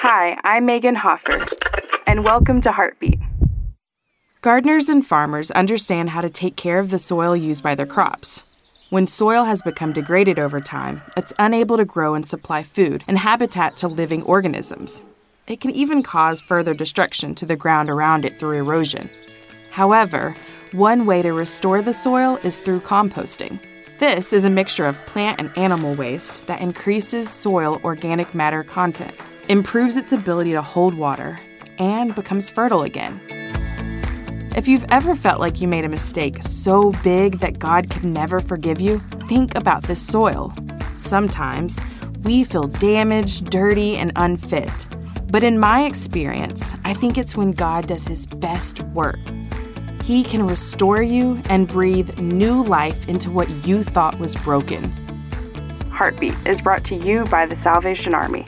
Hi, I'm Megan Hoffer, and welcome to Heartbeat. Gardeners and farmers understand how to take care of the soil used by their crops. When soil has become degraded over time, it's unable to grow and supply food and habitat to living organisms. It can even cause further destruction to the ground around it through erosion. However, one way to restore the soil is through composting. This is a mixture of plant and animal waste that increases soil organic matter content, improves its ability to hold water, and becomes fertile again. If you've ever felt like you made a mistake so big that God could never forgive you, think about this soil. Sometimes we feel damaged, dirty, and unfit. But in my experience, I think it's when God does his best work he can restore you and breathe new life into what you thought was broken. Heartbeat is brought to you by the Salvation Army.